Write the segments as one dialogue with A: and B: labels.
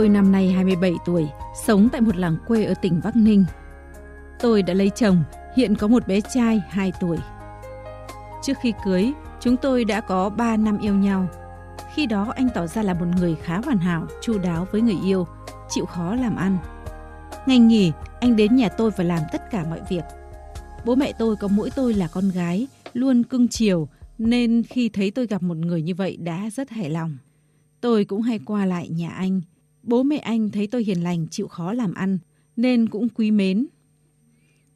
A: Tôi năm nay 27 tuổi, sống tại một làng quê ở tỉnh Bắc Ninh. Tôi đã lấy chồng, hiện có một bé trai 2 tuổi. Trước khi cưới, chúng tôi đã có 3 năm yêu nhau. Khi đó anh tỏ ra là một người khá hoàn hảo, chu đáo với người yêu, chịu khó làm ăn. Ngày nghỉ, anh đến nhà tôi và làm tất cả mọi việc. Bố mẹ tôi có mỗi tôi là con gái, luôn cưng chiều, nên khi thấy tôi gặp một người như vậy đã rất hài lòng. Tôi cũng hay qua lại nhà anh. Bố mẹ anh thấy tôi hiền lành, chịu khó làm ăn, nên cũng quý mến.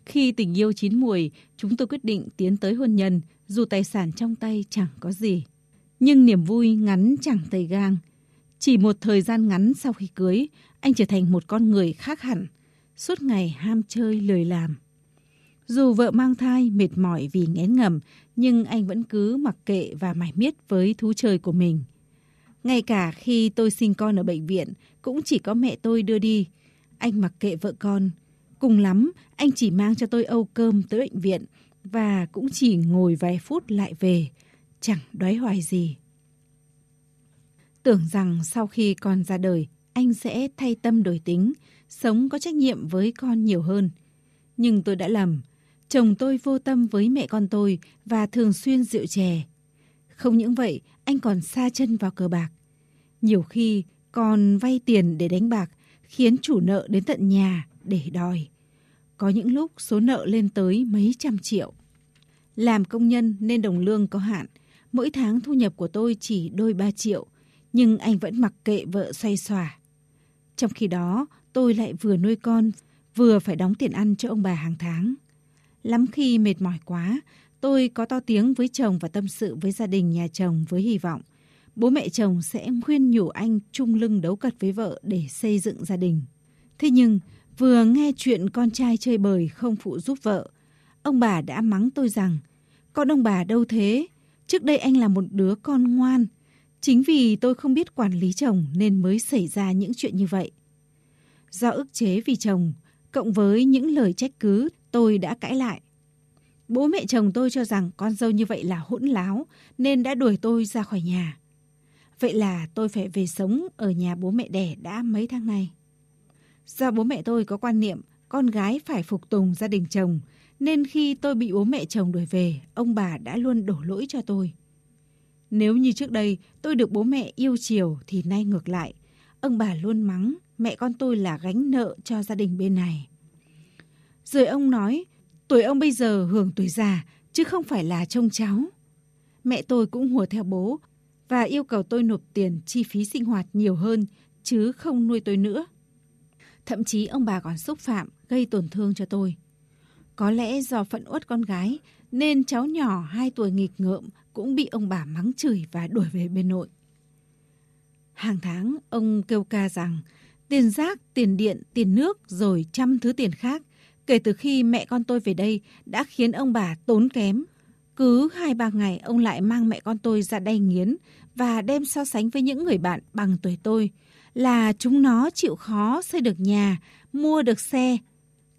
A: Khi tình yêu chín mùi, chúng tôi quyết định tiến tới hôn nhân, dù tài sản trong tay chẳng có gì. Nhưng niềm vui ngắn chẳng tầy gang. Chỉ một thời gian ngắn sau khi cưới, anh trở thành một con người khác hẳn, suốt ngày ham chơi lười làm. Dù vợ mang thai mệt mỏi vì ngén ngầm, nhưng anh vẫn cứ mặc kệ và mải miết với thú chơi của mình. Ngay cả khi tôi sinh con ở bệnh viện, cũng chỉ có mẹ tôi đưa đi. Anh mặc kệ vợ con. Cùng lắm, anh chỉ mang cho tôi âu cơm tới bệnh viện và cũng chỉ ngồi vài phút lại về, chẳng đói hoài gì. Tưởng rằng sau khi con ra đời, anh sẽ thay tâm đổi tính, sống có trách nhiệm với con nhiều hơn. Nhưng tôi đã lầm. Chồng tôi vô tâm với mẹ con tôi và thường xuyên rượu chè. Không những vậy, anh còn xa chân vào cờ bạc. Nhiều khi còn vay tiền để đánh bạc, khiến chủ nợ đến tận nhà để đòi. Có những lúc số nợ lên tới mấy trăm triệu. Làm công nhân nên đồng lương có hạn, mỗi tháng thu nhập của tôi chỉ đôi ba triệu, nhưng anh vẫn mặc kệ vợ xoay xòa. Trong khi đó, tôi lại vừa nuôi con, vừa phải đóng tiền ăn cho ông bà hàng tháng. Lắm khi mệt mỏi quá, tôi có to tiếng với chồng và tâm sự với gia đình nhà chồng với hy vọng bố mẹ chồng sẽ khuyên nhủ anh chung lưng đấu cật với vợ để xây dựng gia đình. Thế nhưng, vừa nghe chuyện con trai chơi bời không phụ giúp vợ, ông bà đã mắng tôi rằng, con ông bà đâu thế, trước đây anh là một đứa con ngoan, chính vì tôi không biết quản lý chồng nên mới xảy ra những chuyện như vậy. Do ức chế vì chồng, cộng với những lời trách cứ, tôi đã cãi lại. Bố mẹ chồng tôi cho rằng con dâu như vậy là hỗn láo nên đã đuổi tôi ra khỏi nhà. Vậy là tôi phải về sống ở nhà bố mẹ đẻ đã mấy tháng nay. Do bố mẹ tôi có quan niệm con gái phải phục tùng gia đình chồng, nên khi tôi bị bố mẹ chồng đuổi về, ông bà đã luôn đổ lỗi cho tôi. Nếu như trước đây tôi được bố mẹ yêu chiều thì nay ngược lại, ông bà luôn mắng mẹ con tôi là gánh nợ cho gia đình bên này. Rồi ông nói, tuổi ông bây giờ hưởng tuổi già chứ không phải là trông cháu. Mẹ tôi cũng hùa theo bố, và yêu cầu tôi nộp tiền chi phí sinh hoạt nhiều hơn chứ không nuôi tôi nữa. Thậm chí ông bà còn xúc phạm, gây tổn thương cho tôi. Có lẽ do phận uất con gái nên cháu nhỏ 2 tuổi nghịch ngợm cũng bị ông bà mắng chửi và đuổi về bên nội. Hàng tháng ông kêu ca rằng tiền rác, tiền điện, tiền nước rồi trăm thứ tiền khác kể từ khi mẹ con tôi về đây đã khiến ông bà tốn kém cứ hai ba ngày ông lại mang mẹ con tôi ra đây nghiến và đem so sánh với những người bạn bằng tuổi tôi là chúng nó chịu khó xây được nhà, mua được xe.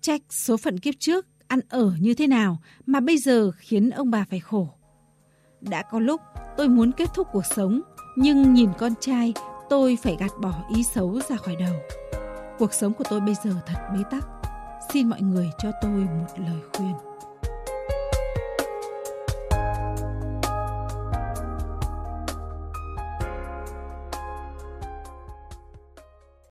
A: Trách số phận kiếp trước ăn ở như thế nào mà bây giờ khiến ông bà phải khổ. Đã có lúc tôi muốn kết thúc cuộc sống, nhưng nhìn con trai tôi phải gạt bỏ ý xấu ra khỏi đầu. Cuộc sống của tôi bây giờ thật bế tắc. Xin mọi người cho tôi một lời khuyên.